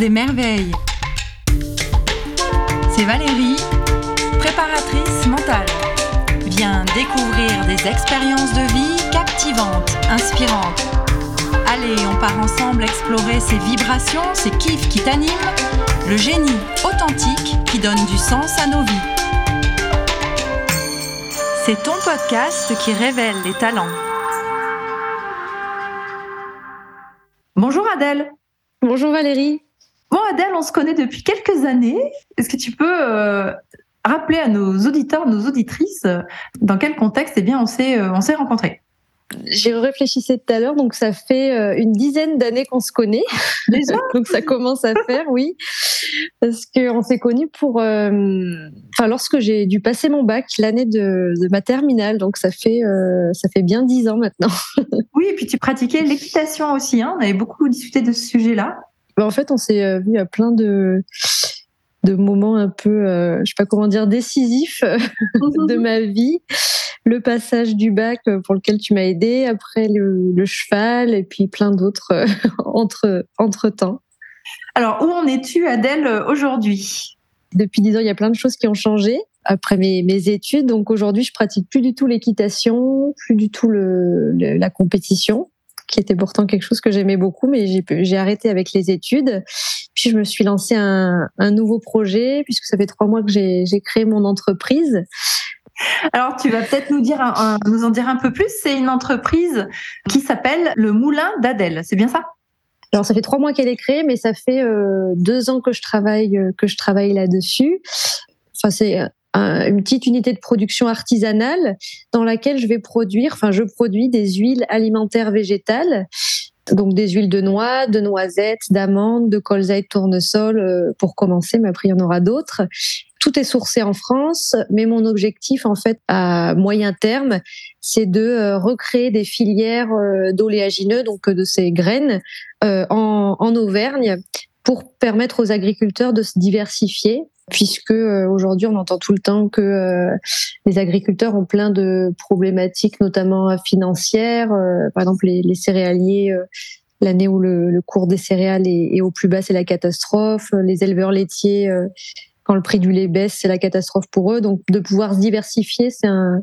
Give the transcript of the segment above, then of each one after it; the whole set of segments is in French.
des merveilles. C'est Valérie, préparatrice mentale. Viens découvrir des expériences de vie captivantes, inspirantes. Allez, on part ensemble explorer ces vibrations, ces kiffs qui t'animent, le génie authentique qui donne du sens à nos vies. C'est ton podcast qui révèle les talents. Bonjour Adèle. Bonjour Valérie. Bon Adèle, on se connaît depuis quelques années. Est-ce que tu peux euh, rappeler à nos auditeurs, nos auditrices, euh, dans quel contexte eh bien, on s'est euh, on s'est rencontrés? J'y réfléchissais tout à l'heure, donc ça fait une dizaine d'années qu'on se connaît. Déjà? Donc ça commence à faire, oui. Parce qu'on s'est connus pour... Enfin, lorsque j'ai dû passer mon bac, l'année de, de, ma terminale, donc ça fait, ça fait bien dix ans maintenant. oui, et puis tu pratiquais l'équitation aussi, hein on avait beaucoup discuté de ce sujet-là. Bah, en fait, on s'est vu à plein de de moments un peu, euh, je sais pas comment dire, décisifs de ma vie. Le passage du bac pour lequel tu m'as aidé, après le, le, cheval et puis plein d'autres euh, entre, entre temps. Alors, où en es-tu, Adèle, aujourd'hui? Depuis dix ans, il y a plein de choses qui ont changé après mes, mes études. Donc aujourd'hui, je pratique plus du tout l'équitation, plus du tout le, le, la compétition qui était pourtant quelque chose que j'aimais beaucoup, mais j'ai arrêté avec les études. Puis je me suis lancé un, un nouveau projet, puisque ça fait trois mois que j'ai créé mon entreprise. Alors, tu vas peut-être nous dire, un, nous en dire un peu plus. C'est une entreprise qui s'appelle le Moulin d'Adèle. C'est bien ça? Alors, ça fait trois mois qu'elle est créée, mais ça fait euh, deux ans que je travaille que je travaille là-dessus. Enfin, c'est une petite unité de production artisanale dans laquelle je vais produire, enfin je produis des huiles alimentaires végétales, donc des huiles de noix, de noisettes, d'amandes, de colza et de tournesol euh, pour commencer, mais après il y en aura d'autres. Tout est sourcé en France, mais mon objectif en fait à moyen terme, c'est de euh, recréer des filières euh, d'oléagineux, donc de ces graines, en, en Auvergne pour permettre aux agriculteurs de se diversifier puisque euh, aujourd'hui on entend tout le temps que euh, les agriculteurs ont plein de problématiques, notamment financières. Euh, par exemple, les, céréaliers, l'année où le, cours des céréales est au plus bas, c'est la catastrophe. Les éleveurs laitiers, quand le prix du lait baisse, c'est la catastrophe pour eux. Donc, de pouvoir se diversifier, c'est un,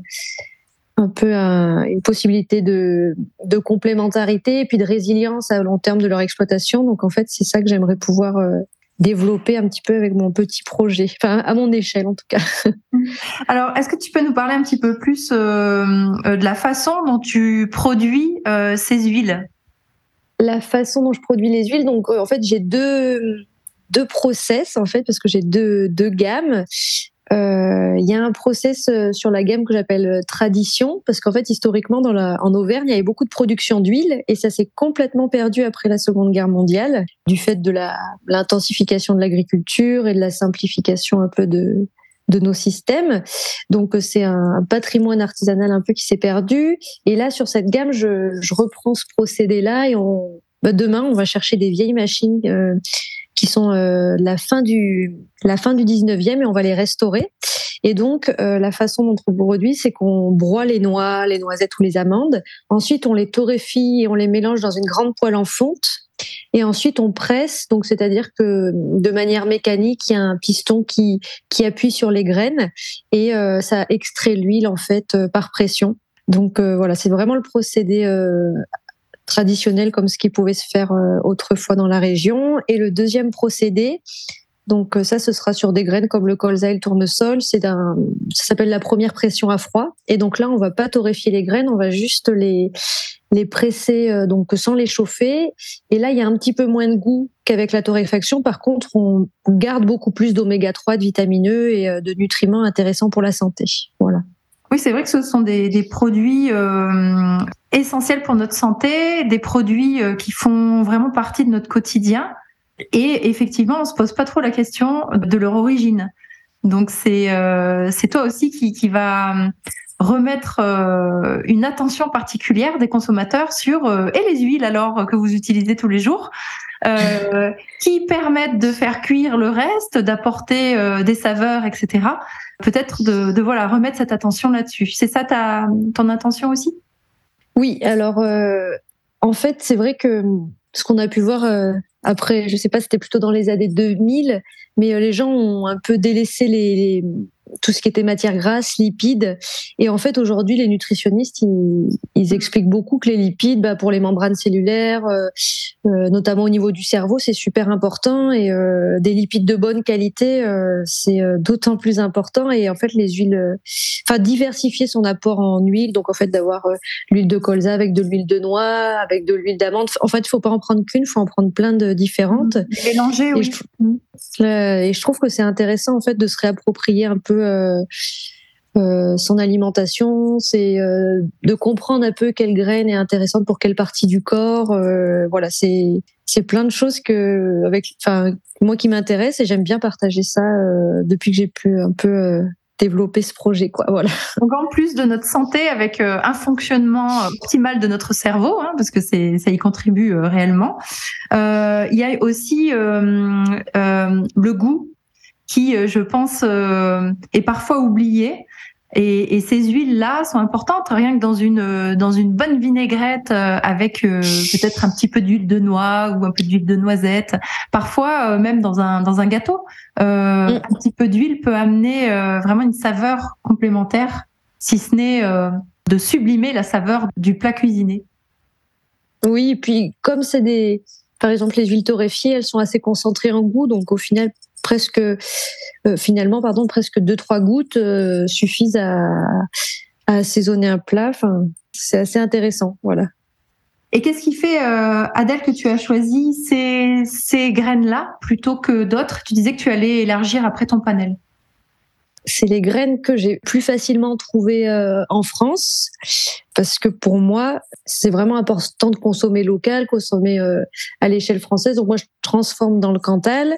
un peu un, une possibilité de, de, complémentarité et puis de résilience à long terme de leur exploitation. Donc, en fait, c'est ça que j'aimerais pouvoir développer un petit peu avec mon petit projet, enfin à mon échelle en tout cas. Alors, est-ce que tu peux nous parler un petit peu plus euh, de la façon dont tu produis euh, ces huiles? La façon dont je produis les huiles, donc euh, en fait j'ai deux deux process en fait parce que j'ai deux deux gammes. Euh, il y a un process euh, sur la gamme que j'appelle euh, tradition, parce qu'en fait, historiquement, en Auvergne, il y avait beaucoup de production d'huile, et ça s'est complètement perdu après la Seconde Guerre mondiale, du fait de l'intensification de l'agriculture et de la simplification un peu de, nos systèmes. Donc c'est un, patrimoine artisanal un peu qui s'est perdu. Et là, sur cette gamme, je, reprends ce procédé-là et bah, demain, on va chercher des vieilles machines qui sont euh, la fin du la fin du 19e et on va les restaurer. Et donc euh, la façon dont on produit, c'est qu'on broie les noix, les noisettes ou les amandes. Ensuite, on les torréfie et on les mélange dans une grande poêle en fonte. Et ensuite, on presse, donc c'est-à-dire que de manière mécanique, il y a un piston qui qui appuie sur les graines et euh, ça extrait l'huile en fait par pression. Donc voilà, c'est vraiment le procédé traditionnel comme ce qui pouvait se faire euh, autrefois dans la région. Et le deuxième procédé, donc euh, ça, ce sera sur des graines comme le colza et le tournesol. C'est un, ça s'appelle la première pression à froid. Et donc là, on va pas torréfier les graines, on va juste les les presser euh, donc sans les chauffer. Et là, il y a un petit peu moins de goût qu'avec la torréfaction. Par contre, on garde beaucoup plus d'oméga 3, de vitamineux et de nutriments intéressants pour la santé. Voilà. Oui, c'est vrai que ce sont des, des produits euh, essentiels pour notre santé, des produits euh, qui font vraiment partie de notre quotidien. Et effectivement, on se pose pas trop la question de leur origine. Donc c'est euh, c'est toi aussi qui, qui va remettre euh, une attention particulière des consommateurs sur euh, et les huiles alors que vous utilisez tous les jours euh, qui permettent de faire cuire le reste, d'apporter des saveurs, etc. Peut-être de, voilà remettre cette attention là-dessus. C'est ça ta ton intention aussi? Oui, alors en fait c'est vrai que ce qu'on a pu voir après, je sais pas, c'était plutôt dans les années 2000, mais les gens ont un peu délaissé les, tout ce qui était matière grasse, lipides. Et en fait, aujourd'hui, les nutritionnistes, ils, expliquent beaucoup que les lipides, bah, pour les membranes cellulaires, euh, euh, notamment au niveau du cerveau, c'est super important. Et euh, des lipides de bonne qualité, c'est d'autant plus important. Et en fait, les huiles, enfin, diversifier son apport en huile. Donc, en fait, d'avoir l'huile de colza avec de l'huile de noix, avec de l'huile d'amande. En fait, il faut pas en prendre qu'une, il faut en prendre plein de différentes. Mélanger, oui. et je trouve que c'est intéressant, en fait, de se réapproprier un peu euh, euh, son alimentation, c'est euh, de comprendre un peu quelle graine est intéressante pour quelle partie du corps. voilà, c'est c'est plein de choses que avec, enfin moi qui m'intéresse et j'aime bien partager ça depuis que j'ai pu un peu développer ce projet quoi voilà donc en plus de notre santé avec un fonctionnement optimal de notre cerveau hein, parce que c'est ça y contribue réellement il y a aussi le goût qui, euh, je pense, euh, est parfois oublié. Et, et, ces huiles-là sont importantes, rien que dans une euh, dans une bonne vinaigrette avec peut-être un petit peu d'huile de noix ou un peu d'huile de noisette. Parfois, même dans un dans un gâteau, mm. un petit peu d'huile peut amener vraiment une saveur complémentaire, si ce n'est de sublimer la saveur du plat cuisiné. Oui, et puis comme c'est des, par exemple les huiles torréfiées, elles sont assez concentrées en goût, donc au final presque euh, finalement pardon presque deux trois gouttes euh, suffisent à, assaisonner un plat. Enfin, c'est assez intéressant, voilà. Et qu'est-ce qui fait, euh, Adèle, que tu as choisi ces, ces graines-là plutôt que d'autres? Tu disais que tu allais élargir après ton panel. C'est les graines que j'ai plus facilement trouvées en France, parce que pour moi, c'est vraiment important de consommer local, consommer à l'échelle française. Donc moi, je transforme dans le Cantal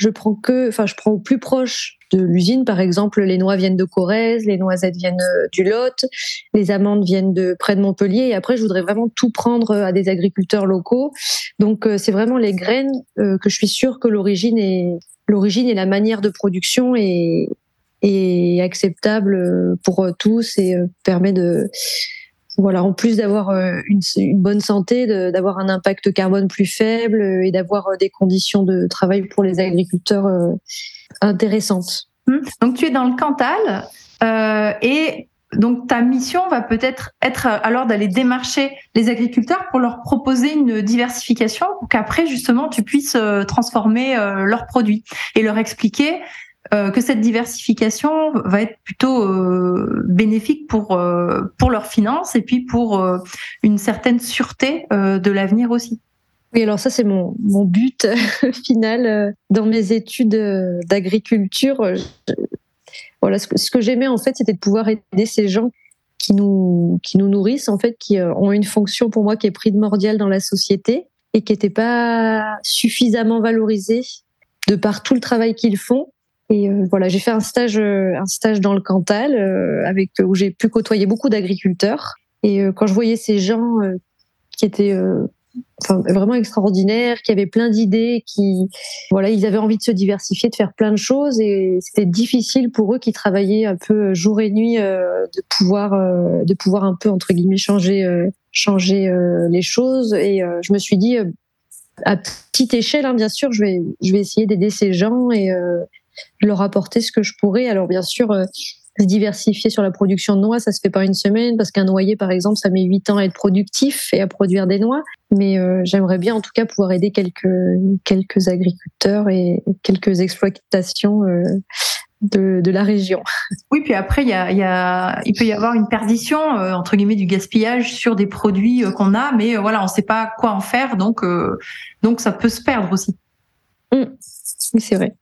je prends que, enfin, je prends au plus proche de l'usine. Par exemple, les noix viennent de Corrèze, les noisettes viennent euh, du Lot, les amandes viennent de près de Montpellier. Et après, je voudrais vraiment tout prendre euh, à des agriculteurs locaux. Donc, euh, c'est vraiment les graines que je suis sûre que l'origine est l'origine et la manière de production est, est acceptable pour tous et permet de voilà, en plus d'avoir euh, une, bonne santé, d'avoir un impact carbone plus faible euh, et d'avoir euh, des conditions de travail pour les agriculteurs intéressantes. Hum. Donc tu es dans le Cantal et donc ta mission va peut-être être alors d'aller démarcher les agriculteurs pour leur proposer une diversification pour qu'après justement tu puisses transformer leurs produits et leur expliquer euh, que cette diversification va être plutôt euh, bénéfique pour euh, pour leurs finances et puis pour une certaine sûreté de l'avenir aussi. Oui, alors ça c'est mon, mon but final dans mes études d'agriculture. Voilà, ce que, j'aimais en fait, c'était de pouvoir aider ces gens qui nous qui nous nourrissent en fait, qui ont une fonction pour moi qui est primordiale dans la société et qui n'était pas suffisamment valorisée de par tout le travail qu'ils font et euh, voilà, j'ai fait un stage, euh, un stage dans le Cantal, euh, avec où j'ai pu côtoyer beaucoup d'agriculteurs. Et quand je voyais ces gens qui étaient vraiment extraordinaires, qui avaient plein d'idées, qui voilà, ils avaient envie de se diversifier, de faire plein de choses, et c'était difficile pour eux qui travaillaient un peu jour et nuit de pouvoir, de pouvoir un peu entre guillemets changer, changer les choses. Et je me suis dit à petite échelle, hein, bien sûr, je vais, je vais essayer d'aider ces gens leur apporter ce que je pourrais. Alors bien sûr, euh, se diversifier sur la production de noix, ça se fait pas une semaine parce qu'un noyer, par exemple, ça met huit ans à être productif et à produire des noix. Mais euh, j'aimerais bien, en tout cas, pouvoir aider quelques quelques agriculteurs et quelques exploitations. Euh, de, de, la région. Oui, puis après, il, y a, il, y a, il peut y avoir une perdition, entre guillemets, du gaspillage sur des produits qu'on a, mais voilà, on ne sait pas quoi en faire, donc, donc ça peut se perdre aussi. Mmh. C'est vrai.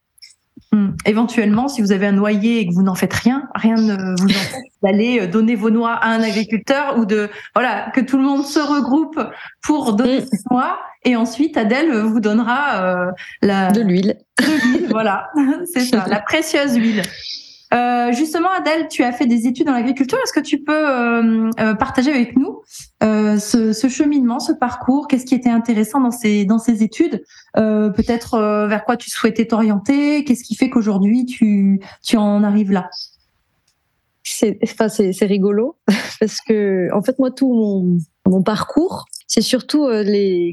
Hmm. Éventuellement, si vous avez un noyer et que vous n'en faites rien, rien ne vous empêche d'aller euh, donner vos noix à un agriculteur ou de voilà que tout le monde se regroupe pour donner hmm. ses noix et ensuite Adèle vous donnera euh, la de l'huile. De l'huile, voilà, c'est ça, la précieuse huile. Euh, justement, Adèle, tu as fait des études dans l'agriculture. Est-ce que tu peux euh, euh, partager avec nous ce, cheminement, ce parcours? Qu'est-ce qui était intéressant dans ces études? Peut-être vers quoi tu souhaitais t'orienter? Qu'est-ce qui fait qu'aujourd'hui tu en arrives là? C'est rigolo parce que en fait moi tout mon parcours c'est surtout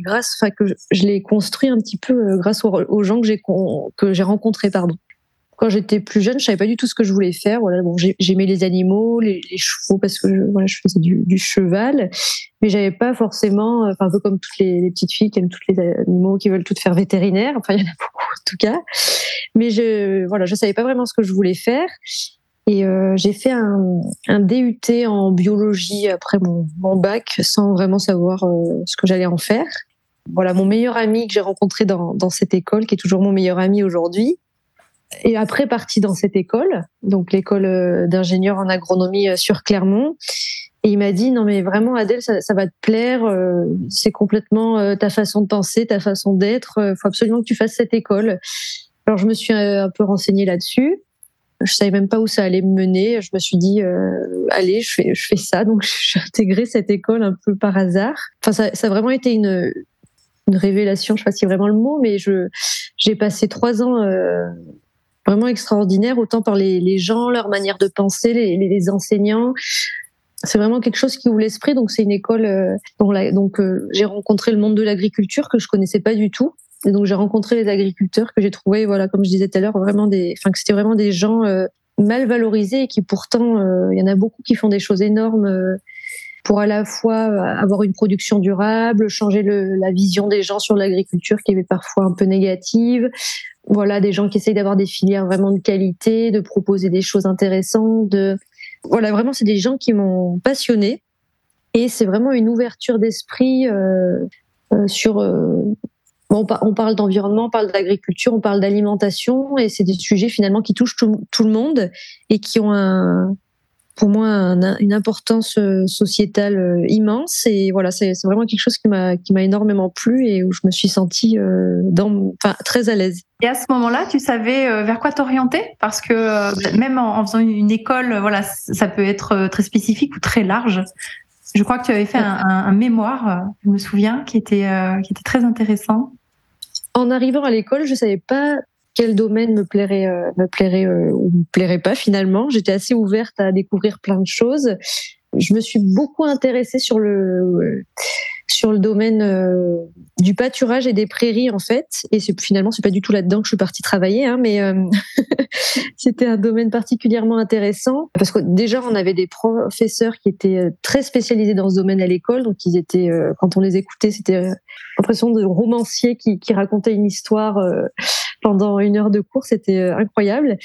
grâce, enfin que je, l'ai construit un petit peu grâce aux, gens que j'ai que j'ai rencontrés, pardon. Quand j'étais plus jeune, je savais pas du tout ce que je voulais faire. Voilà, bon, j'aimais les animaux, les, chevaux parce que je, voilà, je faisais du, cheval, mais j'avais pas forcément, enfin un peu comme toutes les, petites filles qui aiment tous les animaux, qui veulent toutes faire vétérinaire. Enfin, il y en a beaucoup en tout cas. Mais je, voilà, je savais pas vraiment ce que je voulais faire. Et euh, j'ai fait un, DUT en biologie après mon, bac sans vraiment savoir euh, ce que j'allais en faire. Voilà, mon meilleur ami que j'ai rencontré dans cette école, qui est toujours mon meilleur ami aujourd'hui, et après parti dans cette école, donc l'école euh, d'ingénieur en agronomie euh, sur Clermont. Et il m'a dit non mais vraiment Adèle ça, va te plaire, euh, c'est complètement ta façon de penser, ta façon d'être. Faut absolument que tu fasses cette école. Alors je me suis un peu renseignée là-dessus. Je savais même pas où ça allait me mener. Je me suis dit allez je fais ça. Donc j'ai intégré cette école un peu par hasard. Enfin ça, a vraiment été une révélation. Je sais pas si vraiment le mot, mais je j'ai passé trois ans vraiment extraordinaire, autant par les, les gens, leur manière de penser, les, les enseignants. C'est vraiment quelque chose qui ouvre l'esprit. Donc c'est une école euh, dont donc euh, j'ai rencontré le monde de l'agriculture que je connaissais pas du tout. Et donc j'ai rencontré les agriculteurs que j'ai trouvé, voilà, comme je disais tout à l'heure, vraiment des, enfin que c'était vraiment des gens euh, mal valorisés et qui pourtant, il y en a beaucoup qui font des choses énormes pour à la fois avoir une production durable, changer le, la vision des gens sur l'agriculture qui est parfois un peu négative, voilà, des gens qui essayent d'avoir des filières vraiment de qualité, de proposer des choses intéressantes. De... Voilà, vraiment, c'est des gens qui m'ont passionné. Et c'est vraiment une ouverture d'esprit euh, euh, sur. Euh, on, parle d'environnement, on parle d'agriculture, on parle d'alimentation, et c'est des sujets finalement qui touchent tout, le monde et qui ont un, pour moi une importance euh, sociétale euh, immense et voilà c'est vraiment quelque chose qui m'a qui m'a énormément plu et où je me suis sentie euh, dans enfin très à l'aise. Et à ce moment-là, tu savais vers quoi t'orienter? Parce que même en, faisant une école, voilà, ça peut être très spécifique ou très large. Je crois que tu avais fait un, un, mémoire, je me souviens, qui était qui était très intéressant. En arrivant à l'école, je savais pas quel domaine me plairait, euh, me plairait euh, ou me plairait pas finalement. J'étais assez ouverte à découvrir plein de choses. Je me suis beaucoup intéressée sur le sur le domaine euh, du pâturage et des prairies en fait. Et c'est finalement c'est pas du tout là-dedans que je suis partie travailler, hein, mais c'était un domaine particulièrement intéressant parce que déjà on avait des professeurs qui étaient très spécialisés dans ce domaine à l'école, donc ils étaient quand on les écoutait c'était l'impression de romanciers qui, qui racontaient une histoire pendant une heure de cours, c'était euh, incroyable.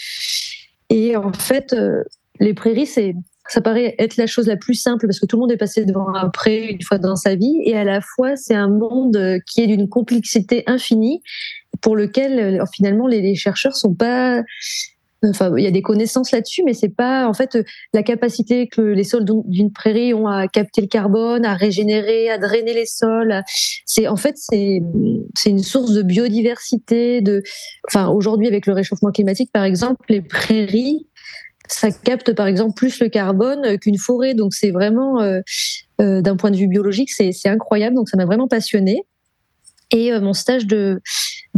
Et en fait, euh, les prairies, c'est ça paraît être la chose la plus simple parce que tout le monde est passé devant un pré une fois dans sa vie et à la fois c'est un monde euh, qui est d'une complexité infinie pour lequel finalement les, chercheurs sont pas Enfin, il y a des connaissances là-dessus, mais c'est pas en fait la capacité que les sols d'une prairie ont à capter le carbone, à régénérer, à drainer les sols. C'est en fait c'est c'est une source de biodiversité. De, enfin aujourd'hui avec le réchauffement climatique par exemple, les prairies ça capte par exemple plus le carbone qu'une forêt. Donc c'est vraiment euh, euh, d'un point de vue biologique c'est incroyable. Donc ça m'a vraiment passionné. Et euh, mon stage de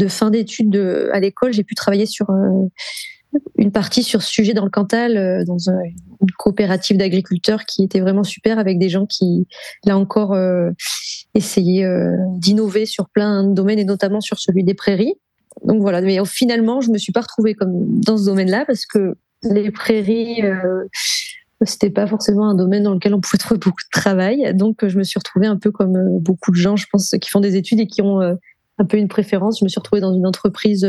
fin d'études à l'école, j'ai pu travailler sur une partie sur ce sujet dans le Cantal, euh, dans une coopérative d'agriculteurs qui était vraiment super avec des gens qui, là encore, euh, essayaient euh, d'innover sur plein de domaines et notamment sur celui des prairies. Donc voilà, mais finalement, je me suis pas retrouvée comme dans ce domaine-là parce que les prairies, c'était pas forcément un domaine dans lequel on pouvait trouver beaucoup de travail. Donc je me suis retrouvée un peu comme beaucoup de gens, je pense, qui font des études et qui ont un peu une préférence. Je me suis retrouvée dans une entreprise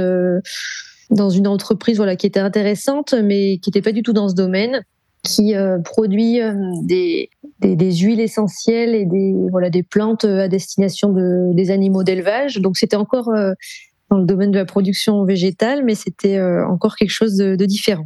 dans une entreprise voilà qui était intéressante, mais qui n'était pas du tout dans ce domaine, qui euh, produit euh, des, huiles essentielles et des voilà des plantes à destination de, des animaux d'élevage. Donc c'était encore euh, dans le domaine de la production végétale, mais c'était encore quelque chose de différent.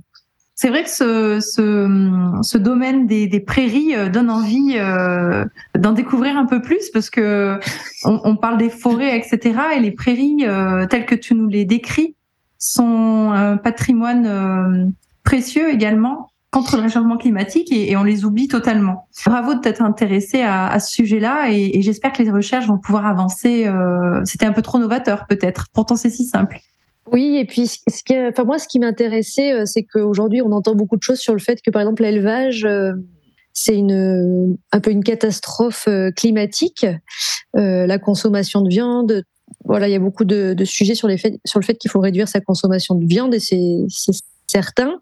C'est vrai que ce, ce, domaine des, des, prairies donne envie euh, d'en découvrir un peu plus parce que on, parle des forêts, etc. Et les prairies, euh, telles que tu nous les décris, sont un patrimoine euh, précieux également contre le réchauffement climatique et, on les oublie totalement. Bravo de t'être intéressé à, à, ce sujet-là et, et j'espère que les recherches vont pouvoir avancer. Euh, C'était un peu trop novateur peut-être, pourtant c'est si simple. Oui, et puis ce enfin moi, ce qui m'intéressait, euh, c'est qu'aujourd'hui, on entend beaucoup de choses sur le fait que, par exemple, l'élevage, c'est une un peu une catastrophe climatique. la consommation de viande, voilà, il y a beaucoup de, sujets sur le fait qu'il faut réduire sa consommation de viande et c'est certain.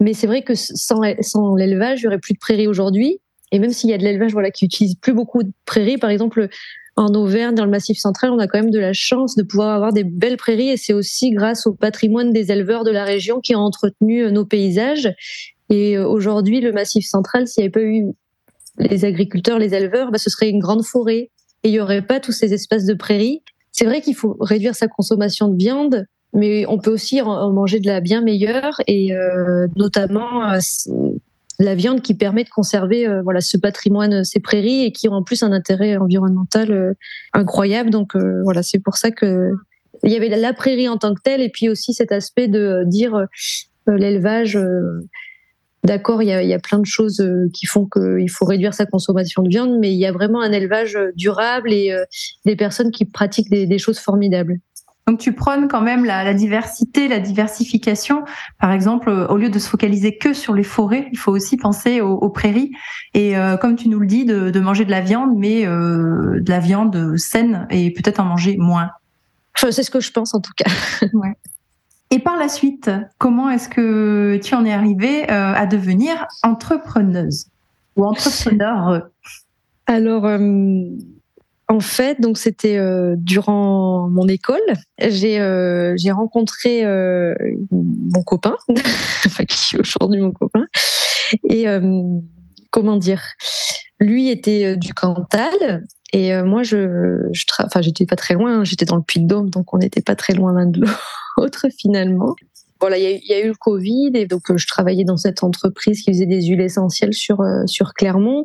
Mais c'est vrai que sans, sans l'élevage, il n'y aurait plus de prairies aujourd'hui. Et même s'il y a de l'élevage voilà, qui utilise plus beaucoup de prairies, par exemple, en Auvergne, dans le Massif central, on a quand même de la chance de pouvoir avoir des belles prairies et c'est aussi grâce au patrimoine des éleveurs de la région qui ont entretenu euh, nos paysages. Et euh, aujourd'hui, le Massif central, s'il n'y avait pas eu les agriculteurs, les éleveurs, bah, ce serait une grande forêt et il n'y aurait pas tous ces espaces de prairies. C'est vrai qu'il faut réduire sa consommation de viande, mais on peut aussi en manger de la bien meilleure et euh, notamment la viande qui permet de conserver euh, voilà ce patrimoine, ces prairies et qui ont en plus un intérêt environnemental euh, incroyable. Donc euh, voilà, c'est pour ça que il y avait la prairie en tant que telle et puis aussi cet aspect de dire l'élevage. D'accord, il y, a, plein de choses qui font qu'il faut réduire sa consommation de viande, mais il y a vraiment un élevage durable et des personnes qui pratiquent des choses formidables. Donc tu prônes quand même la, diversité, la diversification. Par exemple, euh, au lieu de se focaliser que sur les forêts, il faut aussi penser aux, prairies. Et euh, comme tu nous le dis, de, manger de la viande, mais euh, de la viande saine et peut-être en manger moins. C'est ce que je pense en tout cas. Et par la suite, comment est-ce que tu en es arrivée à devenir entrepreneuse ou entrepreneur? Alors, en fait, donc c'était euh, durant mon école, j'ai euh, rencontré euh, mon copain, qui est aujourd'hui mon copain, et comment dire, lui était du Cantal et moi je, je enfin j'étais pas très loin, j'étais dans le Puy-de-Dôme, donc on n'était pas très loin l'un de l'autre finalement. Voilà, il y, y, a eu le Covid et donc je travaillais dans cette entreprise qui faisait des huiles essentielles sur sur Clermont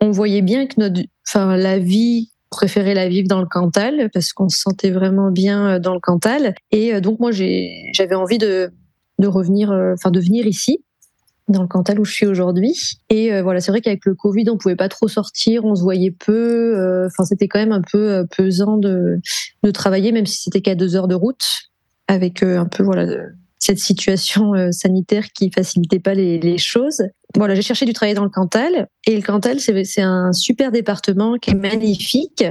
on voyait bien que notre, enfin, la vie préférait la vivre dans le Cantal parce qu'on se sentait vraiment bien euh, dans le Cantal. Et euh, donc moi, j'avais envie de, de revenir, euh, enfin de venir ici dans le Cantal où je suis aujourd'hui. Et voilà, c'est vrai qu'avec le Covid, on pouvait pas trop sortir, on se voyait peu. Enfin, c'était quand même un peu pesant de, de travailler, même si c'était qu'à deux heures de route, avec un peu voilà cette situation euh, sanitaire qui facilitait pas les, choses. Voilà, j'ai cherché du travail dans le Cantal et le Cantal c'est un super département qui est magnifique,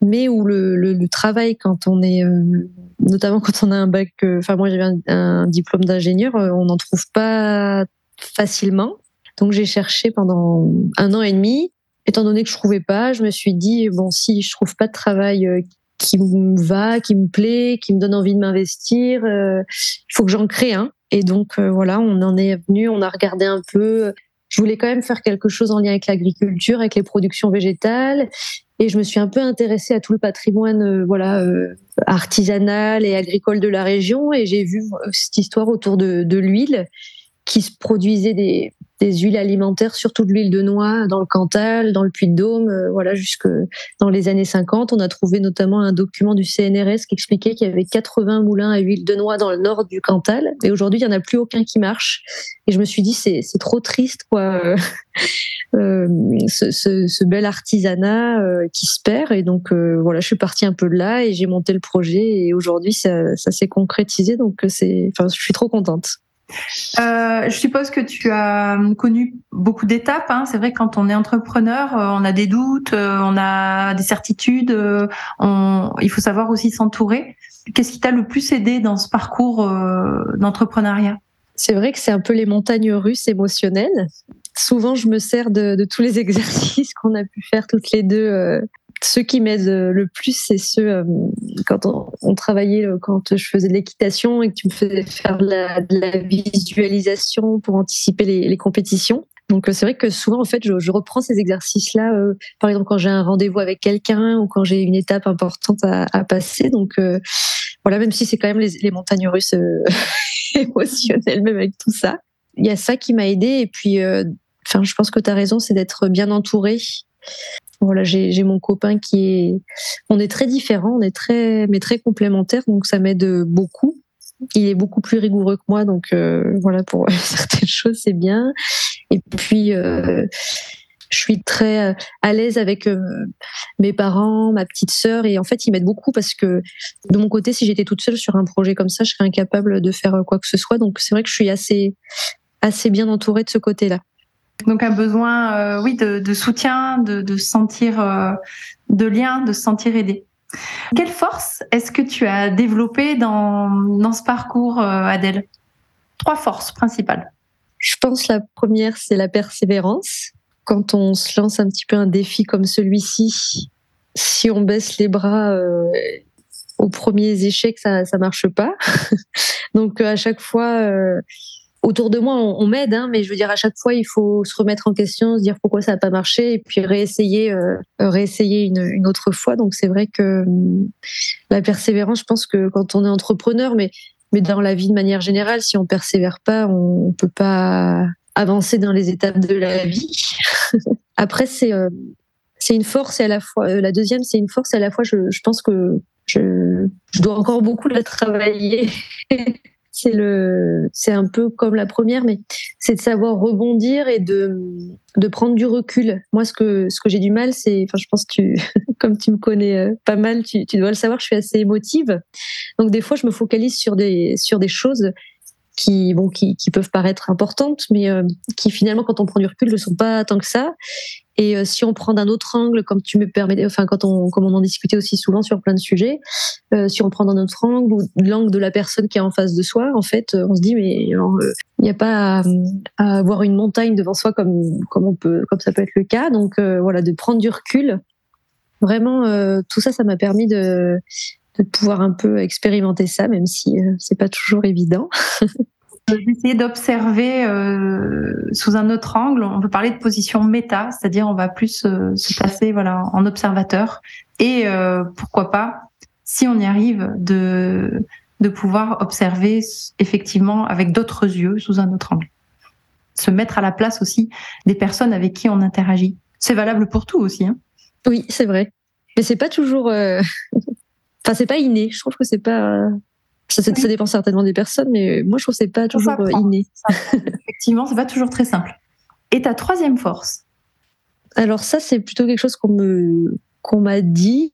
mais où le, travail quand on est euh, notamment quand on a un bac, euh, enfin moi j'avais un, un, diplôme d'ingénieur, on n'en trouve pas facilement. Donc j'ai cherché pendant un an et demi. Étant donné que je trouvais pas, je me suis dit bon si je trouve pas de travail qui me va, qui me plaît, qui me donne envie de m'investir. Euh, il faut que j'en crée un. Et donc euh, voilà, on en est venu, on a regardé un peu. Je voulais quand même faire quelque chose en lien avec l'agriculture, avec les productions végétales, et je me suis un peu intéressée à tout le patrimoine, euh, voilà, artisanal et agricole de la région. Et j'ai vu cette histoire autour de, de l'huile qui se produisait des, des huiles alimentaires, surtout de l'huile de noix dans le Cantal, dans le Puy-de-Dôme, euh, voilà, jusque dans les années 50. On a trouvé notamment un document du CNRS qui expliquait qu'il y avait 80 moulins à huile de noix dans le nord du Cantal. Et aujourd'hui, il n'y en a plus aucun qui marche. Et je me suis dit, c'est, trop triste, quoi, euh, euh ce, ce, ce, bel artisanat euh, qui se perd. Et donc, voilà, je suis partie un peu de là et j'ai monté le projet. Et aujourd'hui, ça, ça s'est concrétisé. Donc, c'est, enfin, je suis trop contente. Euh, je suppose que tu as connu beaucoup d'étapes. Hein. C'est vrai quand on est entrepreneur, euh, on a des doutes, euh, on a des certitudes. Il faut savoir aussi s'entourer. Qu'est-ce qui t'a le plus aidé dans ce parcours d'entrepreneuriat? C'est vrai que c'est un peu les montagnes russes émotionnelles. Souvent, je me sers de, de tous les exercices qu'on a pu faire toutes les deux ceux qui m'aident le plus, c'est ceux quand on, travaillait, euh, quand je faisais de l'équitation et que tu me faisais faire de la, visualisation pour anticiper les, compétitions. Donc euh, c'est vrai que souvent en fait je, reprends ces exercices-là, par exemple quand j'ai un rendez-vous avec quelqu'un ou quand j'ai une étape importante à, passer. Donc voilà, même si c'est quand même les, montagnes russes émotionnelles même avec tout ça, il y a ça qui m'a aidé et puis enfin je pense que tu as raison, c'est d'être bien entouré voilà, j'ai mon copain qui est, on est très différents, on est très, mais très complémentaires, donc ça m'aide beaucoup. Il est beaucoup plus rigoureux que moi, donc euh, voilà pour certaines choses c'est bien. Et puis euh, je suis très euh, à l'aise avec mes parents, ma petite sœur, et en fait ils m'aident beaucoup parce que de mon côté, si j'étais toute seule sur un projet comme ça, je serais incapable de faire quoi que ce soit. Donc c'est vrai que je suis assez assez bien entourée de ce côté-là. Donc un besoin, oui, de, soutien, de, sentir de lien, de se sentir aidé. Quelle force est-ce que tu as développée dans, dans ce parcours, Adèle? Trois forces principales. Je pense la première, c'est la persévérance. Quand on se lance un petit peu un défi comme celui-ci, si on baisse les bras euh, aux premiers échecs, ça ça marche pas. Donc à chaque fois, euh, autour de moi, on, m'aide, hein, mais je veux dire à chaque fois, il faut se remettre en question, se dire pourquoi ça n'a pas marché, et puis réessayer, euh, réessayer une, autre fois. Donc c'est vrai que hum, la persévérance, je pense que quand on est entrepreneur, mais mais dans la vie de manière générale, si on persévère pas, on peut pas avancer dans les étapes de la vie. Après, c'est euh, c'est une force et à la fois euh, la deuxième, c'est une force et à la fois je, pense que je dois encore beaucoup la travailler. c'est le, c'est un peu comme la première, mais c'est de savoir rebondir et de, de prendre du recul. Moi, ce que, ce que j'ai du mal, c'est, enfin, je pense que tu, comme tu me connais euh, pas mal, tu, tu dois le savoir, je suis assez émotive. Donc, des fois, je me focalise sur des, sur des choses qui, bon, qui, qui peuvent paraître importantes, mais euh, qui finalement, quand on prend du recul, ne sont pas tant que ça. Et euh, si on prend d'un autre angle, comme tu me permets, enfin quand on, comme on en discutait aussi souvent sur plein de sujets, euh, si on prend d'un autre angle ou l'angle de la personne qui est en face de soi, en fait, on se dit mais il n'y a pas à, avoir une montagne devant soi comme comme on peut, comme ça peut être le cas. Donc voilà, de prendre du recul. Vraiment, tout ça, ça m'a permis de de pouvoir un peu expérimenter ça, même si c'est pas toujours évident. D'essayer d'observer euh, sous un autre angle. On peut parler de position méta, c'est-à-dire on va plus euh, se placer voilà en observateur et euh, pourquoi pas, si on y arrive, de de pouvoir observer effectivement avec d'autres yeux sous un autre angle. Se mettre à la place aussi des personnes avec qui on interagit. C'est valable pour tout aussi. Hein oui, c'est vrai. Mais c'est pas toujours. Enfin, c'est pas inné. Je trouve que c'est pas ça, ça, dépend certainement des personnes, mais moi, je trouve que c'est pas toujours euh, inné. Effectivement, c'est pas toujours très simple. Et ta troisième force? Alors ça, c'est plutôt quelque chose qu'on me qu'on m'a dit.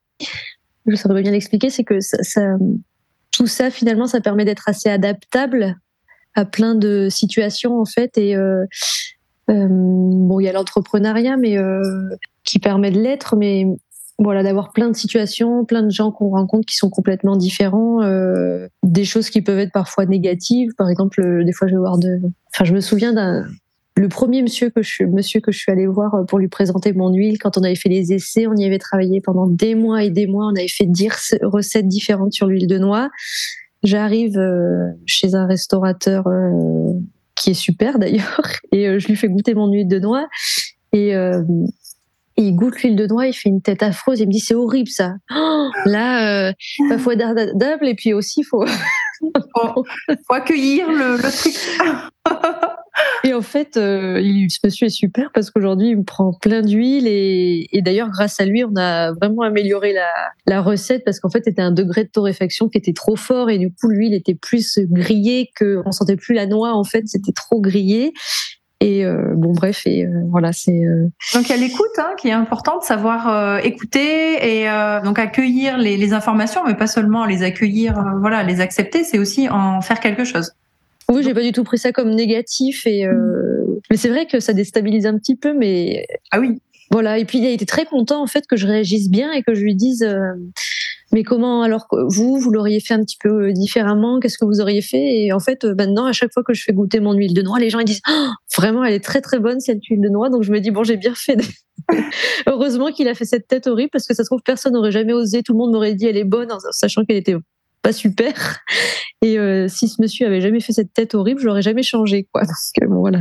Je saurais bien l'expliquer, c'est que ça, tout ça, finalement, ça permet d'être assez adaptable à plein de situations, en fait. Et euh, euh, bon, il y a l'entrepreneuriat, mais qui permet de l'être, mais voilà, d'avoir plein de situations, plein de gens qu'on rencontre qui sont complètement différents, euh, des choses qui peuvent être parfois négatives. Par exemple, euh, des fois, je vais voir de. Enfin, je me souviens d'un. Le premier monsieur que je, monsieur que je suis allée voir pour lui présenter mon huile, quand on avait fait les essais, on y avait travaillé pendant des mois et des mois, on avait fait 10 recettes différentes sur l'huile de noix. J'arrive euh, chez un restaurateur qui est super d'ailleurs, et je lui fais goûter mon huile de noix. Et il goûte l'huile de noix, il fait une tête affreuse, il me dit c'est horrible ça. Oh, là, euh, il faut être adaptable et puis aussi il faut... faut, accueillir le, truc. et en fait, euh, ce monsieur est super parce qu'aujourd'hui il me prend plein d'huile et, d'ailleurs grâce à lui on a vraiment amélioré la, la recette parce qu'en fait c'était un degré de torréfaction qui était trop fort et du coup l'huile était plus grillée que on sentait plus la noix en fait c'était trop grillé et euh, bon, bref, et euh, voilà, c'est. Euh, donc il y a l'écoute hein, qui est importante, savoir écouter et donc accueillir les, les, informations, mais pas seulement les accueillir, voilà, les accepter, c'est aussi en faire quelque chose. Oui, j'ai pas du tout pris ça comme négatif et mais c'est vrai que ça déstabilise un petit peu, mais ah oui. Voilà, et puis il a été très content en fait que je réagisse bien et que je lui dise mais comment alors vous, vous l'auriez fait un petit peu euh, différemment? Qu'est-ce que vous auriez fait? Et en fait, euh, maintenant, à chaque fois que je fais goûter mon huile de noix, les gens ils disent oh, vraiment, elle est très très bonne cette huile de noix. Donc je me dis bon, j'ai bien fait. Heureusement qu'il a fait cette tête horrible parce que ça se trouve personne n'aurait jamais osé. Tout le monde m'aurait dit elle est bonne, sachant qu'elle était pas super. Et euh, si ce monsieur avait jamais fait cette tête horrible, je l'aurais jamais changé quoi. Bon, voilà.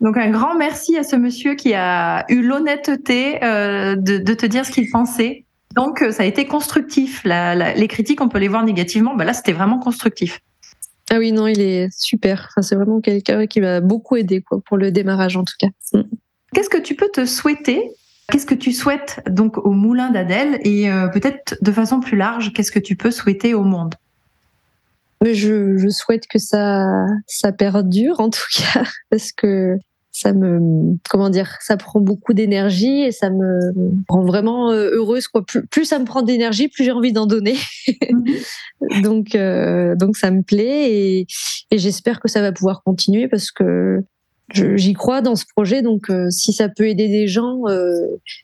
Donc un grand merci à ce monsieur qui a eu l'honnêteté de, te dire ce qu'il pensait donc, euh, ça a été constructif. les critiques, on peut les voir négativement. Bah là, c'était vraiment constructif. Ah oui, non, il est super. c'est vraiment quelqu'un qui m'a beaucoup aidé quoi, pour le démarrage, en tout cas. Mm. Qu'est-ce que tu peux te souhaiter? Qu'est-ce que tu souhaites donc au moulin d'Adèle? Et euh, peut-être de façon plus large, qu'est-ce que tu peux souhaiter au monde? Je, je, souhaite que ça, ça perdure, en tout cas, parce que ça me comment dire ça prend beaucoup d'énergie et ça me rend vraiment euh, heureuse quoi plus, plus ça me prend d'énergie plus j'ai envie d'en donner mhm. donc euh, donc ça me plaît et, et j'espère que ça va pouvoir continuer parce que j'y crois dans ce projet, donc euh, si ça peut aider des gens, euh,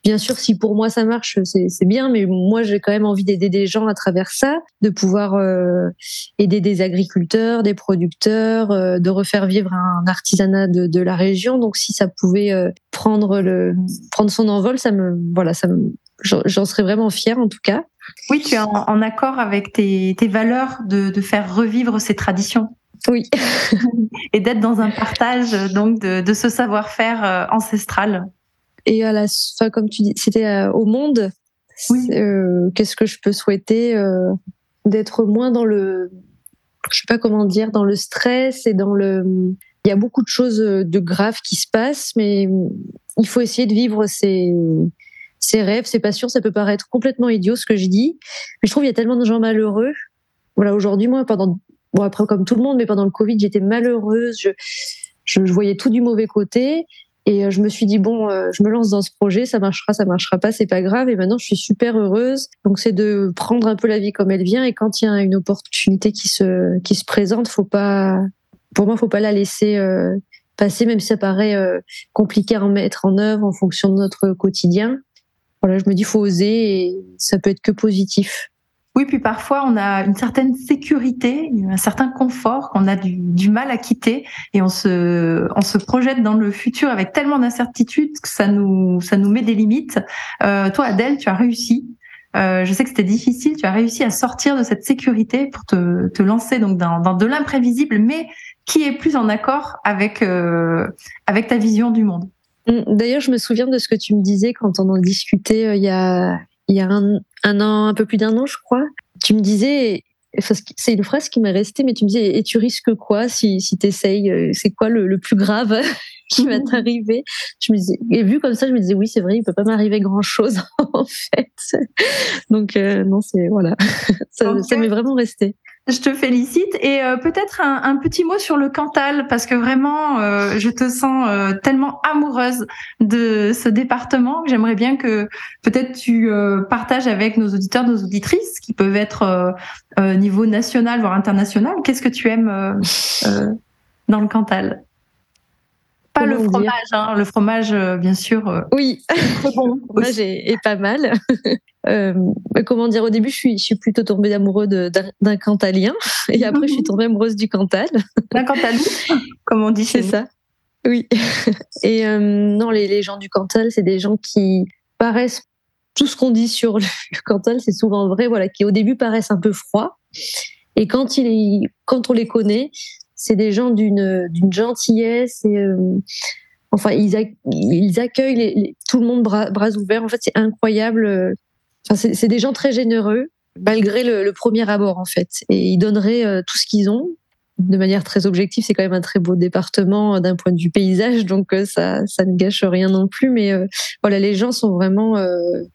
bien sûr, si pour moi ça marche, c'est bien, mais moi j'ai quand même envie d'aider des gens à travers ça, de pouvoir euh, aider des agriculteurs, des producteurs, de refaire vivre un artisanat de, la région. Donc si ça pouvait prendre le prendre son envol, ça me voilà, ça j'en serais vraiment fière en tout cas. Oui, tu es en, accord avec tes, valeurs de faire revivre ces traditions. Oui. et d'être dans un partage donc de, de ce savoir-faire euh, ancestral. Et à la fin, comme tu dis, c'était euh, au monde. Oui. Euh, Qu'est-ce que je peux souhaiter euh, D'être moins dans le, je sais pas comment dire, dans le stress et dans le. Il y a beaucoup de choses de graves qui se passent, mais il faut essayer de vivre ses, ses rêves, ses passions. Ça peut paraître complètement idiot ce que je dis, mais je trouve qu'il y a tellement de gens malheureux. Voilà, aujourd'hui, moi, pendant bon après comme tout le monde, mais pendant le Covid, j'étais malheureuse, je, je, voyais tout du mauvais côté. Et euh, je me suis dit bon, euh, je me lance dans ce projet, ça marchera, ça marchera pas, c'est pas grave. Et maintenant, je suis super heureuse. Donc, c'est de prendre un peu la vie comme elle vient. Et quand il y a une opportunité qui se qui se présente, faut pas, pour moi, faut pas la laisser euh, passer, même si ça paraît compliqué à en mettre en œuvre en fonction de notre quotidien. Voilà, je me dis faut oser et ça peut être que positif. Oui, puis parfois on a une certaine sécurité, un certain confort qu'on a du, mal à quitter et on se, on se projette dans le futur avec tellement d'incertitudes que ça nous, ça nous met des limites. Euh, toi, Adèle, tu as réussi. Euh, je sais que c'était difficile. Tu as réussi à sortir de cette sécurité pour te, te lancer donc dans, dans de l'imprévisible, mais qui est plus en accord avec euh, avec ta vision du monde. D'ailleurs, je me souviens de ce que tu me disais quand on en discutait il y a il y a un, un an, un peu plus d'un an, je crois. Tu me disais, c'est une phrase qui m'est restée, mais tu me disais, et tu risques quoi si, si tu essayes euh, C'est quoi le, le, plus grave qui va t'arriver? Je me disais, et vu comme ça, je me disais, oui, c'est vrai, il peut pas m'arriver grand chose en fait. Donc euh, non, c'est voilà, ça, ça m'est vraiment resté. Je te félicite. Et euh, peut-être un, petit mot sur le Cantal parce que vraiment euh, je te sens euh, tellement amoureuse de ce département. Que j'aimerais bien que peut-être tu partages avec nos auditeurs, nos auditrices qui peuvent être niveau national voire international. Qu'est-ce que tu aimes dans le Cantal? Pas le fromage, hein, le fromage, bien sûr. Oui, bon. le fromage est, est, pas mal. Euh, comment dire, au début, je suis, je suis plutôt tombée amoureux d'un Cantalien, et après, je suis tombée amoureuse du Cantal. D'un Cantalou, comme on dit C'est ça. Oui. Et euh, non, les, les, gens du Cantal, c'est des gens qui paraissent tout ce qu'on dit sur le, Cantal, c'est souvent vrai, voilà, qui au début paraissent un peu froids, et quand il, quand on les connaît, c'est des gens d'une gentillesse euh, enfin ils, accueillent tout le monde bras, ouverts. En fait, c'est incroyable euh, Enfin, c'est des gens très généreux, malgré le, premier abord, en fait. Et ils donneraient euh, tout ce qu'ils ont. De manière très objective, c'est quand même un très beau département d'un point de vue paysage, donc ça ne gâche rien non plus. Mais voilà, les gens sont vraiment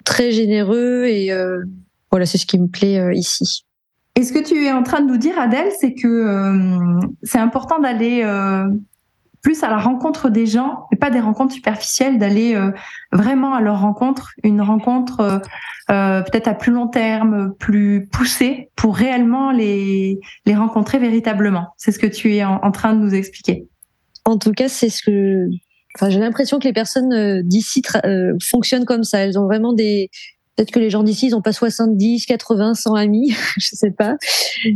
très généreux et voilà, c'est ce qui me plaît ici. Et ce que tu es en train de nous dire, Adèle, c'est que c'est important d'aller plus à la rencontre des gens et pas des rencontres superficielles, d'aller euh, vraiment à leur rencontre, une rencontre euh, euh, peut-être à plus long terme, plus poussée, pour réellement les, les rencontrer véritablement. C'est ce que tu es en, train de nous expliquer. En tout cas, c'est ce que Enfin, j'ai l'impression que les personnes d'ici fonctionnent comme ça. Elles ont vraiment des, Peut-être que les gens d'ici, ils n'ont pas 70, 80, 100 amis, je sais pas.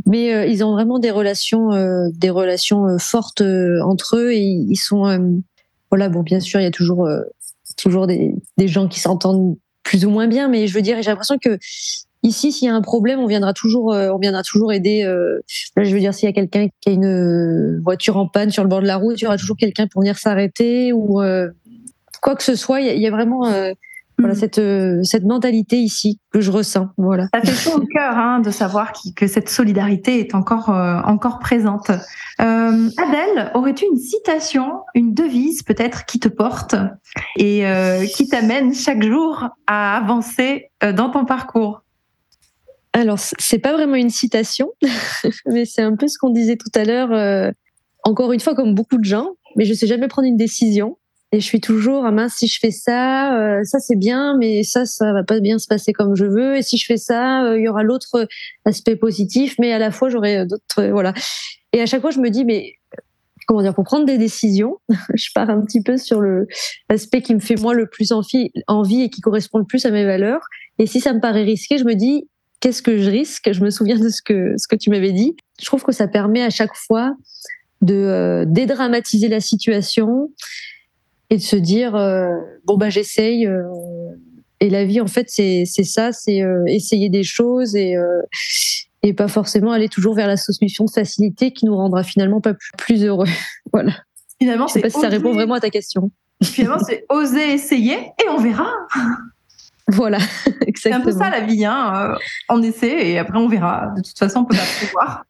Mais euh, ils ont vraiment des relations, euh, des relations euh, fortes entre eux et ils sont, voilà, bon, bien sûr, il y a toujours, toujours des, gens qui s'entendent plus ou moins bien, mais je veux dire, j'ai l'impression que ici, s'il y a un problème, on viendra toujours, on viendra toujours aider. je veux dire, s'il y a quelqu'un qui a une voiture en panne sur le bord de la route, il y aura toujours quelqu'un pour venir s'arrêter ou quoi que ce soit. Il y, y a vraiment voilà, mm. cette, euh, cette mentalité ici que je ressens. Voilà. Ça fait chaud au cœur hein, de savoir que cette solidarité est encore, euh, encore présente. Euh, Adèle, aurais-tu une citation, une devise peut-être qui te porte et qui t'amène chaque jour à avancer dans ton parcours? Alors, c'est pas vraiment une citation, mais c'est un peu ce qu'on disait tout à l'heure. encore une fois, comme beaucoup de gens, mais je sais jamais prendre une décision. Et je suis toujours, ah mince, si je fais ça, euh, ça c'est bien, mais ça, ça va pas bien se passer comme je veux. Et si je fais ça, euh, il y aura l'autre aspect positif, mais à la fois j'aurai d'autres, voilà. Et à chaque fois, je me dis, mais comment dire, pour prendre des décisions, je pars un petit peu sur le l'aspect qui me fait moi le plus envie, et qui correspond le plus à mes valeurs. Et si ça me paraît risqué, je me dis qu'est-ce que je risque? Je me souviens de ce que ce que tu m'avais dit. Je trouve que ça permet à chaque fois de euh, dédramatiser la situation et de se dire euh, bon bah j'essaye. Euh, et la vie en fait c'est c'est ça, c'est essayer des choses et et pas forcément aller toujours vers la solution de facilité qui nous rendra finalement pas plus, heureux. voilà. Finalement, je sais pas si ça répond vraiment à ta question. Finalement, c'est oser essayer et on verra. Voilà, exactement. C'est un peu ça la vie, hein. Euh, on essaie et après on verra. De toute façon, on peut pas prévoir.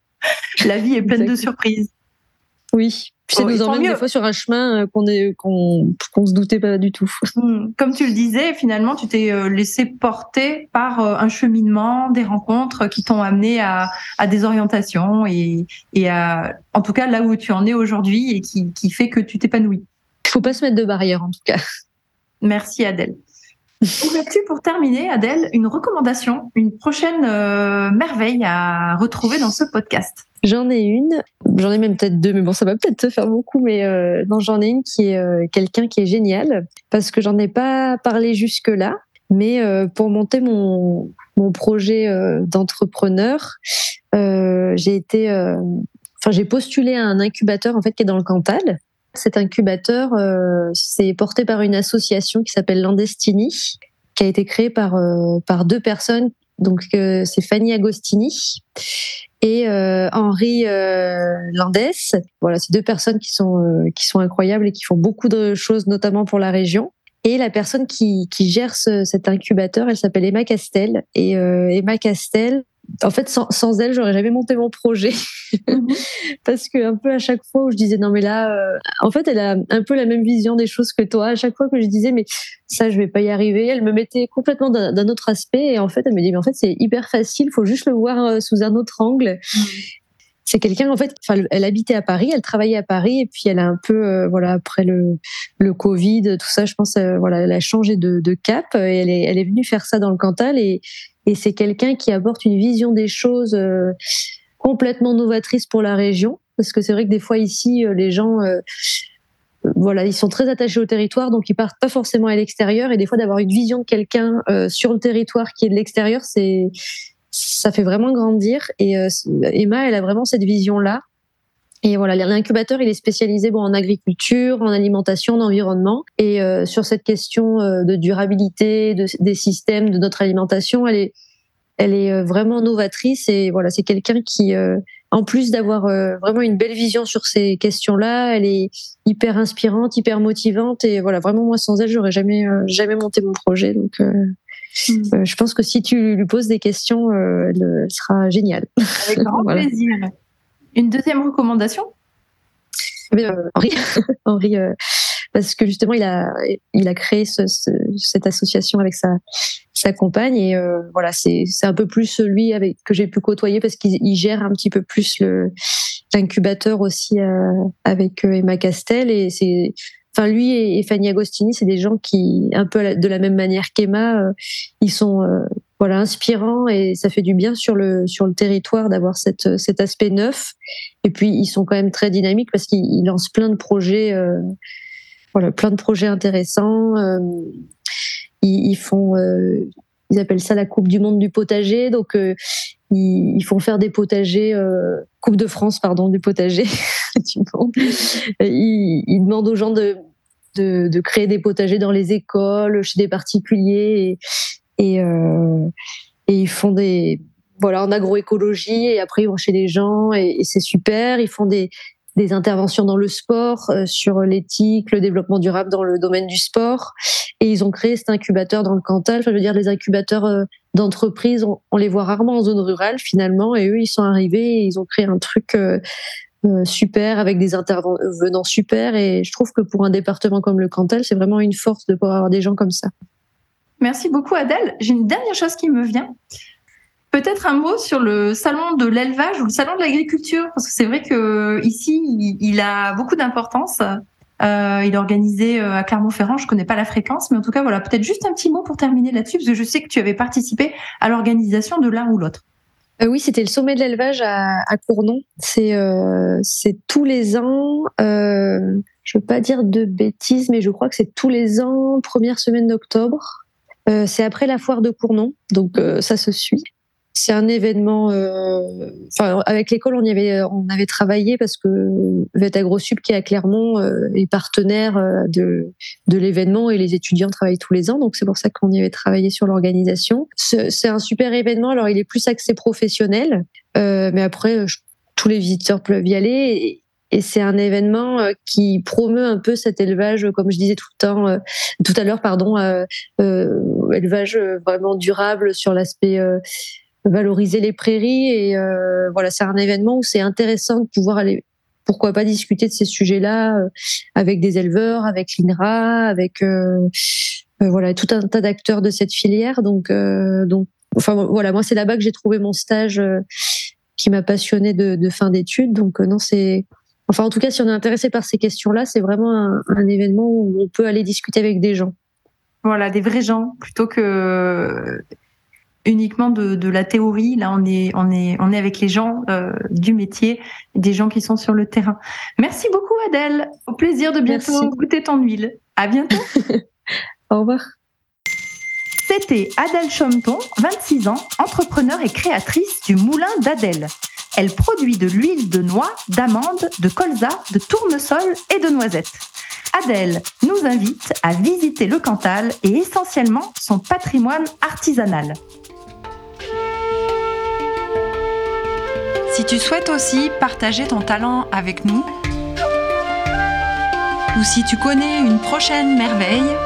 La vie est pleine de surprises. Oui, puis ça oh, nous emmène des fois sur un chemin euh, qu'on est qu'on qu'on se doutait pas du tout. Hmm. Comme tu le disais, finalement, tu t'es euh, laissé porter par euh, un cheminement, des rencontres qui t'ont amené à, à des orientations et, et à, en tout cas, là où tu en es aujourd'hui et qui, qui fait que tu t'épanouis. Il faut pas se mettre de barrière, en tout cas. Merci Adèle. Aurais-tu pour terminer, Adèle, une recommandation, une prochaine merveille à retrouver dans ce podcast J'en ai une, j'en ai même peut-être deux, mais bon, ça va peut-être te faire beaucoup, mais euh, non, j'en ai une qui est euh, quelqu'un qui est génial, parce que j'en ai pas parlé jusque-là, mais euh, pour monter mon, mon projet euh, d'entrepreneur, euh, j'ai été, enfin, j'ai postulé à un incubateur en fait qui est dans le Cantal. Cet incubateur, c'est porté par une association qui s'appelle Landestini, qui a été créée par par deux personnes. Donc c'est Fanny Agostini et euh, Henri euh, Landès. Voilà, c'est deux personnes qui sont euh, qui sont incroyables et qui font beaucoup de choses, notamment pour la région. Et la personne qui, qui gère ce, cet incubateur, elle s'appelle Emma Castel. Et Emma Castel, en fait, sans, sans elle, j'aurais jamais monté mon projet. Mhm. Parce que un peu à chaque fois où je disais non mais là, euh, en fait, elle a un peu la même vision des choses que toi. À chaque fois que je disais mais ça, je vais pas y arriver, elle me mettait complètement d'un autre aspect. Et en fait, elle me dit mais en fait, c'est hyper facile, faut juste le voir euh, sous un autre angle. C'est quelqu'un en fait, elle habitait à Paris, elle travaillait à Paris et puis elle a un peu, euh, voilà, après le le Covid, tout ça, je pense, voilà, elle a changé de, cap et elle est elle est venue faire ça dans le Cantal et et c'est quelqu'un qui apporte une vision des choses euh, complètement novatrice pour la région. Parce que c'est vrai que des fois ici, euh, les gens, euh, voilà, ils sont très attachés au territoire, donc ils partent pas forcément à l'extérieur. Et des fois, d'avoir une vision de quelqu'un sur le territoire qui est de l'extérieur, c'est ça fait vraiment grandir. Et Emma, elle a vraiment cette vision-là. Et voilà, l'incubateur, il est spécialisé bon, en agriculture, en alimentation, en environnement. Et euh, sur cette question euh, de durabilité de, des systèmes, de notre alimentation, elle est, elle est euh, vraiment novatrice. Et voilà, c'est quelqu'un qui, en plus d'avoir vraiment une belle vision sur ces questions-là, elle est hyper inspirante, hyper motivante. Et voilà, vraiment, moi, sans elle, j'aurais jamais, jamais monté mon projet. Donc, hmm. je pense que si tu lui poses des questions, elle, sera géniale. Avec grand plaisir. Une deuxième recommandation? Euh, Henri, Henri euh, parce que justement il a il a créé ce, cette association avec sa sa compagne et euh, voilà c'est c'est un peu plus celui avec que j'ai pu côtoyer parce qu'il gère un petit peu plus le l'incubateur aussi euh, avec Emma Castel et c'est lui et, Fanny Agostini c'est des gens qui un peu de la même manière qu'Emma ils sont voilà inspirant et ça fait du bien sur le sur le territoire d'avoir cette cet aspect neuf. Et puis ils sont quand même très dynamiques parce qu'ils lancent plein de projets euh, voilà plein de projets intéressants. Euh, ils, font euh, ils appellent ça la coupe du monde du potager. Donc euh, ils, font faire des potagers coupe de France pardon du monde. Ils, ils demandent aux gens de de, créer des potagers dans les écoles, chez des particuliers. Euh, et ils font des voilà en agroécologie et après ils vont chez les gens et, c'est super. Ils font des interventions dans le sport euh, sur l'éthique, le développement durable dans le domaine du sport. Et ils ont créé cet incubateur dans le Cantal. Je veux dire, les incubateurs euh, d'entreprises, on, les voit rarement en zone rurale finalement. Et eux, ils sont arrivés ils ont créé un truc euh super avec des intervenants super. Et je trouve que pour un département comme le Cantal, c'est vraiment une force de pouvoir avoir des gens comme ça. Merci beaucoup Adèle. J'ai une dernière chose qui me vient. Peut-être un mot sur le salon de l'élevage ou le salon de l'agriculture, parce que c'est vrai que ici, il, a beaucoup d'importance. Euh, il est organisé euh, à Clermont-Ferrand. Je connais pas la fréquence, mais en tout cas, voilà, peut-être juste un petit mot pour terminer là-dessus, parce que je sais que tu avais participé à l'organisation de l'un ou l'autre. Euh, oui, c'était le sommet de l'élevage à, Cournon. C'est euh, c'est tous les ans. Euh, je veux pas dire de bêtises, mais je crois que c'est tous les ans, première semaine d'octobre. C'est après la foire de Cournon, donc ça se suit. C'est un événement. Euh, avec l'école, on y avait, on avait travaillé parce que VET qui est à Clermont est partenaire de de l'événement et les étudiants travaillent tous les ans, donc c'est pour ça qu'on y avait travaillé sur l'organisation. C'est un super événement. Alors, il est plus axé professionnel, mais après, tous les visiteurs peuvent y aller. Et c'est un événement euh, qui promeut un peu cet élevage, comme je disais tout le temps, euh, tout à l'heure, pardon, euh, euh, élevage vraiment durable sur l'aspect valoriser les prairies. Et voilà, c'est un événement où c'est intéressant de pouvoir aller, pourquoi pas discuter de ces sujets-là avec des éleveurs, avec l'INRA, avec voilà tout un tas d'acteurs de cette filière. Donc, donc, enfin voilà, moi c'est là-bas que j'ai trouvé mon stage qui m'a passionné de, fin d'études. Donc non, c'est Enfin, en tout cas, si on est intéressé par ces questions-là, c'est vraiment un, événement où on peut aller discuter avec des gens. Voilà, des vrais gens, plutôt que uniquement de, la théorie. Là, on est, on est, on est avec les gens euh, du métier, des gens qui sont sur le terrain. Merci beaucoup, Adèle. Au plaisir de bientôt goûter ton huile. À bientôt. Au revoir. C'était Adèle Chomton, 26 ans, entrepreneur et créatrice du Moulin d'Adèle. Elle produit de l'huile de noix, d'amande, de colza, de tournesol et de noisettes. Adèle nous invite à visiter le Cantal et essentiellement son patrimoine artisanal. Si tu souhaites aussi partager ton talent avec nous, ou si tu connais une prochaine merveille,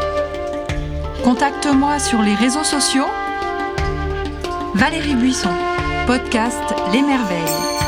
contacte-moi sur les réseaux sociaux. Valérie Buisson podcast Les Merveilles.